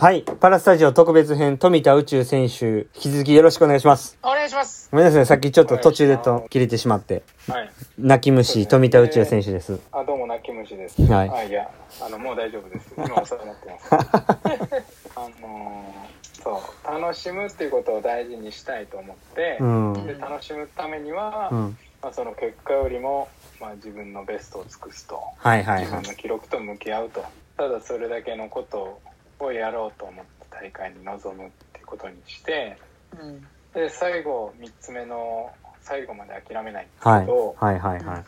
はい。パラスタジオ特別編、富田宇宙選手、引き続きよろしくお願いします。お願いします。ごめんなさい。さっきちょっと途中でと切れてしまって。はい。泣き虫、富田宇宙選手です。あ、どうも、泣き虫です。はいあ、いや、あの、もう大丈夫です。今お世話になってます。あのーそう、楽しむっていうことを大事にしたいと思って、うん。で、楽しむためには、うん。まあ、その結果よりも、まあ、自分のベストを尽くすと、はいはいはい自分。の記録と向き合うと、ただそれだけのことをやろうと思って大会に臨むっていうことにして、うん。で、最後、3つ目の、最後まで諦めないんですはい。けど、はいはいはい。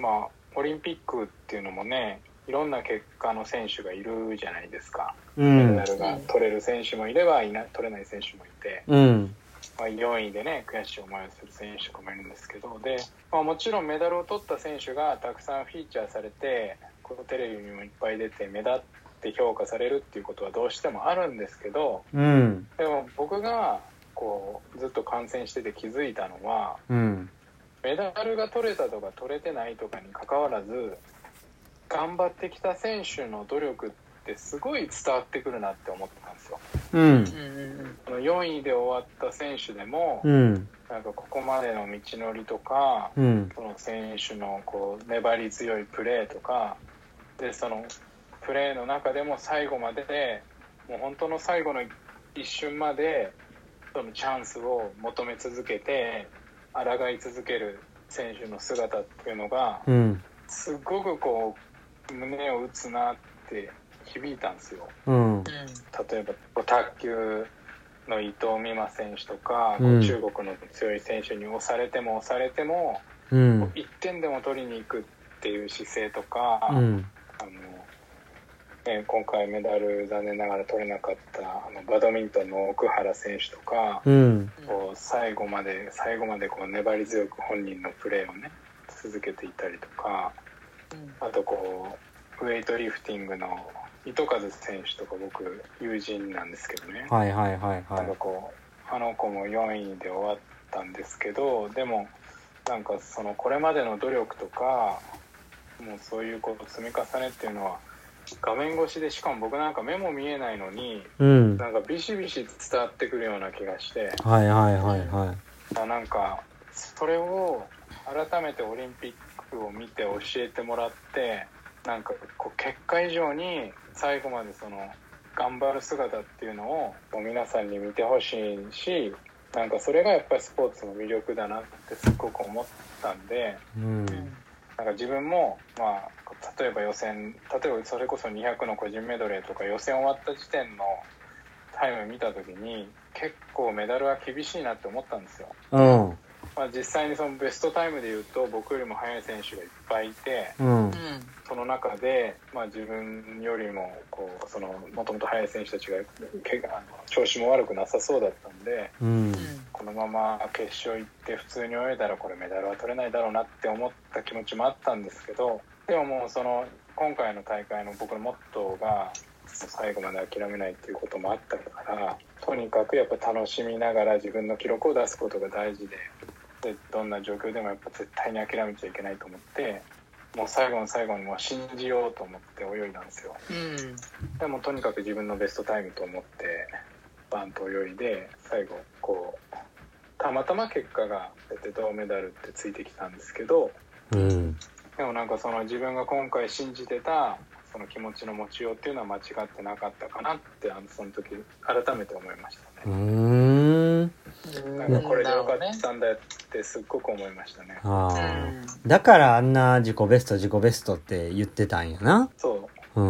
まあ、オリンピックっていうのもね、いろんな結果の選手がいるじゃないですか。うんメダ。ルが取れる選手もいればいな取れない選手もいて、うん。まあ、4位でね、悔しい思いをする選手とかもいるんですけど、で、まあ、もちろんメダルを取った選手がたくさんフィーチャーされて、テレビにもいっぱい出て目立って評価されるっていうことはどうしてもあるんですけど、うん。でも僕がこうずっと観戦してて気づいたのは、うん。メダルが取れたとか取れてないとかにかかわらず頑張ってきた選手の努力ってすごい伝わってくるなって思ってたんですよ。うんうん。うん。この4位で終わった選手でも、うん。なんかここまでの道のりとか、うん。その選手のこう粘り強いプレーとかでそのプレーの中でも最後まででもう本当の最後の一瞬までそのチャンスを求め続けて抗い続ける選手の姿っていうのがうん。すごくこう胸を打つなって響いたんですよ。うん。例えば卓球の伊藤美誠選手とか、こううん中国の強い選手に押されても押されても、うん。1点でも取りに行くっていう姿勢とか、うん。あのえー今回メダル残念ながら取れなかったあのバドミントンの奥原選手とか、うん。こう最後まで最後までこう粘り強く本人のプレーをね続けていたりとかあとこうウェイトリフティングの糸数選手とか僕友人なんですけどね、はいはいはいはなんかこうあの子も4位で終わったんですけどでもなんかそのこれまでの努力とかもうそういうこと積み重ねっていうのは画面越しでしかも僕なんか目も見えないのにい。うん。なんかビシビシ伝わってくるような気がしてはいはいはいはあなんかそれを改めてオリンピックを見て教えてもらってなんかこう結果以上に最後までその頑張る姿っていうのを皆さんに見てほしいしなんかそれがやっぱりスポーツの魅力だなってすっごく思ったんでい。うん。なんか自分もまあ例えば予選例えばそれこそ200の個人メドレーとか予選終わった時点のタイム見た時に結構メダルは厳しいなって思ったんですよ。うん。まあ、実際にそのベストタイムで言うと僕よりも速い選手がいっぱいいてうん。その中で、まあ、自分よりもこうそのもともと速い選手たちがけあの調子も悪くなさそうだったんでうん。このまま決勝行って普通に泳いだらこれメダルは取れないだろうなって思った気持ちもあったんですけどでももうその今回の大会の僕のモットーが最後まで諦めないっていうこともあったからとにかくやっぱ楽しみながら自分の記録を出すことが大事ででどんな状況でもやっぱ絶対に諦めちゃいけないと思ってもう最後の最後にもう信じようと思って泳いだんですようん。でもとにかく自分のベストタイムと思ってバンと泳いで最後こうたまたま結果が出て銅メダルってついてきたんですけどうん。でもなんかその自分が今回信じてたその気持ちの持ちようっていうのは間違ってなかったかなってあのその時改めて思いましたうね。ん。なんかこれでよかったんだってすっごく思いましたね。ああ。だからあんな自己ベスト自己ベストって言ってたんやな。そうう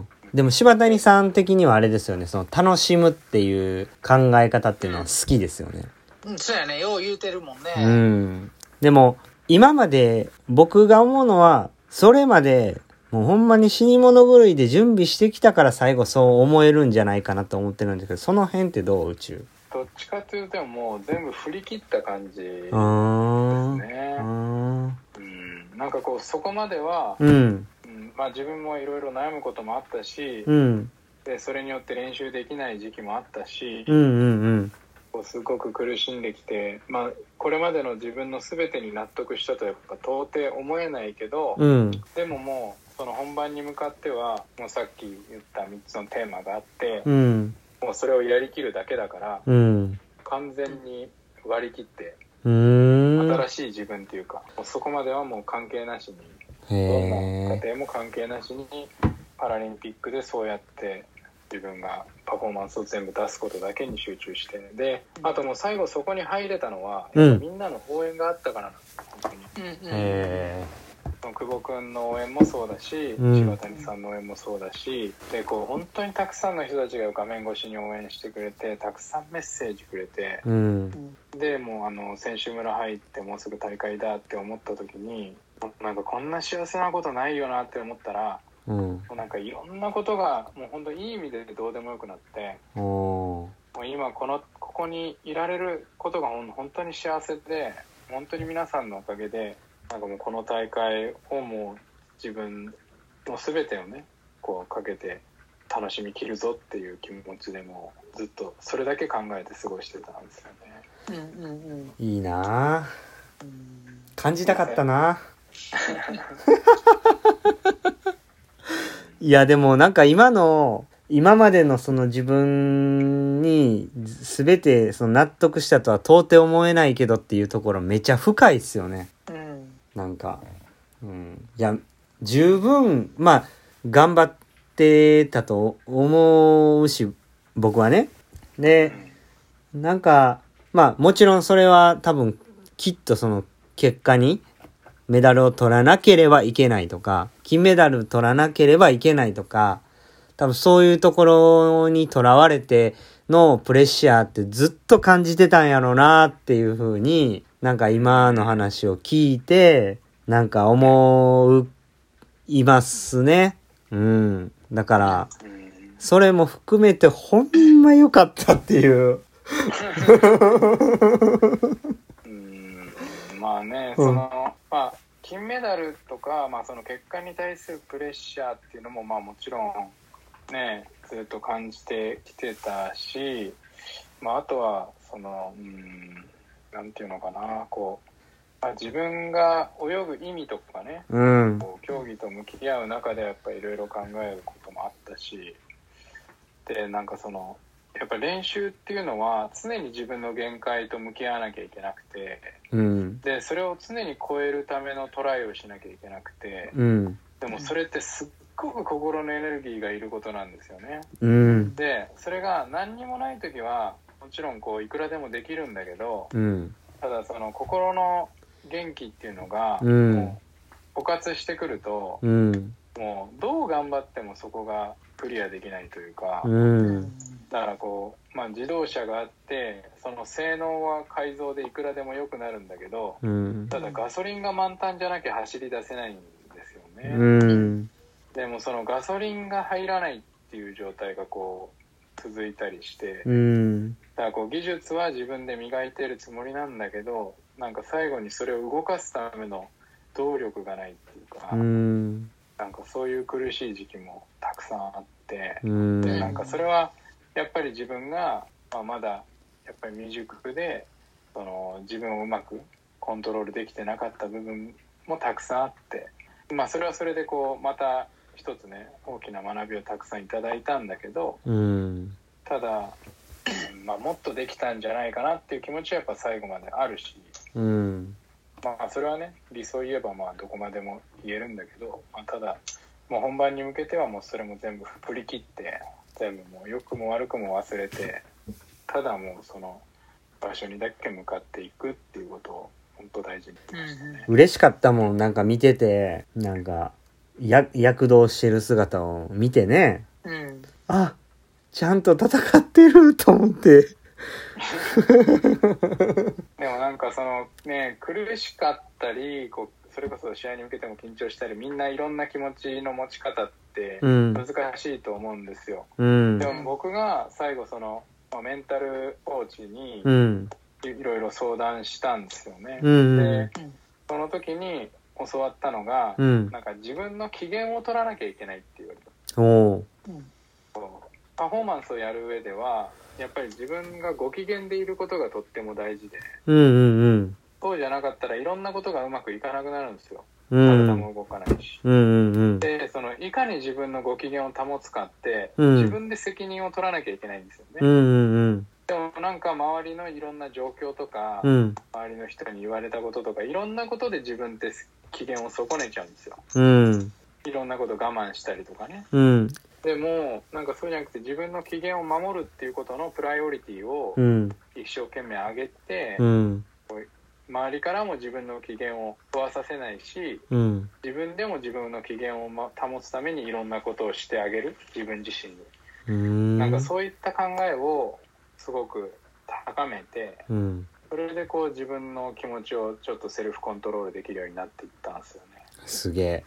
ん。でも柴谷さん的にはあれですよね。その楽しむっていう考え方っていうのは好きですよね。うん。そうやね。よう言うてるもんね。うん。でも、今まで僕が思うのは、それまで、もうほんまに死に物狂いで準備してきたから最後そう思えるんじゃないかなと思ってるんですけど、その辺ってどう宇宙？どっちかというともう全部振り切った感じです。ねう。ーん。うんなんかこうそこまでは、うん。うんまあ、自分もいろいろ悩むこともあったし、うん。でそれによって練習できない時期もあったし、うんうんこうすごく苦しんできて、まあ、これまでの自分の全てに納得したとやっぱ到底思えないけど、うん。うん。でももうその本番に向かってはもうさっき言った3つのテーマがあって、うん。もうそれをやりきるだけだからうん。完全に割り切って。新しい自分っていうか、もうそこまではもう関係なしにどんへえ。な家庭も関係なしにパラリンピックでそうやって自分がパフォーマンスを全部出すことだけに集中してであともう最後そこに入れたのは、うんみんなの応援があったからなんですよ本当にうんうんへその久保君の応援もそうだし、うん柴谷さんの応援もそうだしでこう本当にたくさんの人たちが画面越しに応援してくれてたくさんメッセージくれてえ。うん。でもうあの選手村入ってもうすぐ大会だって思った時になんかこんな幸せなことないよなって思ったらうん。もうなんかいろんなことがもう本当いい意味でどうでもよくなって。もう今このここにいられることが本当に幸せで本当に皆さんのおかげでなんかもうこの大会をもう自分の全てをねこうかけて楽しみきるぞっていう気持ちでもうずっとそれだけ考えて過ごしてたんですよね。うんうんうんいいなあうん感じたかったな。いや、でもなんか今の、今までのその自分に全てその納得したとは到底思えないけどっていうところめちゃ深いっすよね。うんなんか。うん。いや、十分、まあ、頑張ってたと思うし、僕はね。で、なんか、まあもちろんそれは多分きっとその結果にメダルを取らなければいけないとか、金メダル取らなければいけないとか、多分そういうところにとらわれてのプレッシャーってずっと感じてたんやろうなっていうふうに、なんか今の話を聞いて、なんか思いますね。うん。だから、うんそれも含めてほんま良かったっていう。うんまあね、うんその、まあ、金メダルとか、まあ、その結果に対するプレッシャーっていうのも、まあ、もちろん、ね、ずっと感じてきてたし、まあ、あとは、その、うん、なんていうのかな、こう、まあ、自分が泳ぐ意味とかね、うん。こう競技と向き合う中でやっぱりいろいろ考えることもあったしでなんかそのやっぱ練習っていうのは常に自分の限界と向き合わなきゃいけなくてうん。でそれを常に超えるためのトライをしなきゃいけなくてうん。でもそれってすっごく心のエネルギーがいることなんですよね。うん。でそれが何にもない時はもちろんこういくらでもできるんだけどうん。ただその心の元気っていうのがうんもう枯渇してくるとうん。もうどう頑張ってもそこがクリアできないというか、うん。だからこう、まあ、自動車があってその性能は改造でいくらでも良くなるんだけどうん。ただガソリンが満タンじゃなきゃ走り出せないんですよね、うん。でもそのガソリンが入らないっていう状態がこう続いたりしてうん。だからこう技術は自分で磨いてるつもりなんだけどなんか最後にそれを動かすための動力がないっていうか、うん。なんかそういう苦しい時期もたくさんあって、うん。でなんかそれはやっぱり自分が、まあ、まだやっぱり未熟でその自分をうまくコントロールできてなかった部分もたくさんあって、まあ、それはそれでこうまた一つね大きな学びをたくさんいただいたんだけどうん。ただ、まあ、もっとできたんじゃないかなっていう気持ちはやっぱ最後まであるし。うん。まあそれはね理想言えばまあどこまでも言えるんだけど、まあ、ただもう本番に向けてはもうそれも全部振り切って全部もう良くも悪くも忘れてただもうその場所にだけ向かっていくっていうことを本当大事にしたね。嬉しかったもん。なんか見てて、なんか、や、躍動してる姿を見てね。うんあ、ちゃんと戦ってると思って。でもなんかそのね苦しかったりこうそれこそ試合に向けても緊張したりみんないろんな気持ちの持ち方ってうん。難しいと思うんですよ。うんで。も僕が最後そのまあメンタルコーチにうん。いろいろ相談したんですよね。うん。でその時に教わったのが、うん。なんか自分の機嫌を取らなきゃいけないって言われたパフォーマンスをやる上ではやっぱり自分がご機嫌でいることがとっても大事でうんうんうん。そうじゃなかったらいろんなことがうまくいかなくなるんですようん。体も動かないし。うんうんうん。で、その、いかに自分のご機嫌を保つかって、うん自分で責任を取らなきゃいけないんですよね。うんうんでもなんか周りのいろんな状況とか、うん。うん。周りの人に言われたこととか、いろんなことで自分って機嫌を損ねちゃうんですよ。うん。いろんなこと我慢したりとかね。うん。でも、なんかそうじゃなくて自分の機嫌を守るっていうことのプライオリティをうん。一生懸命上げて、うん。周りからも自分の機嫌を壊させないし、うん。自分でも自分の機嫌をま保つためにいろんなことをしてあげる自分自身に、うん。なんかそういった考えをすごく高めてうん。それでこう自分の気持ちをちょっとセルフコントロールできるようになっていったんですよねすげえ。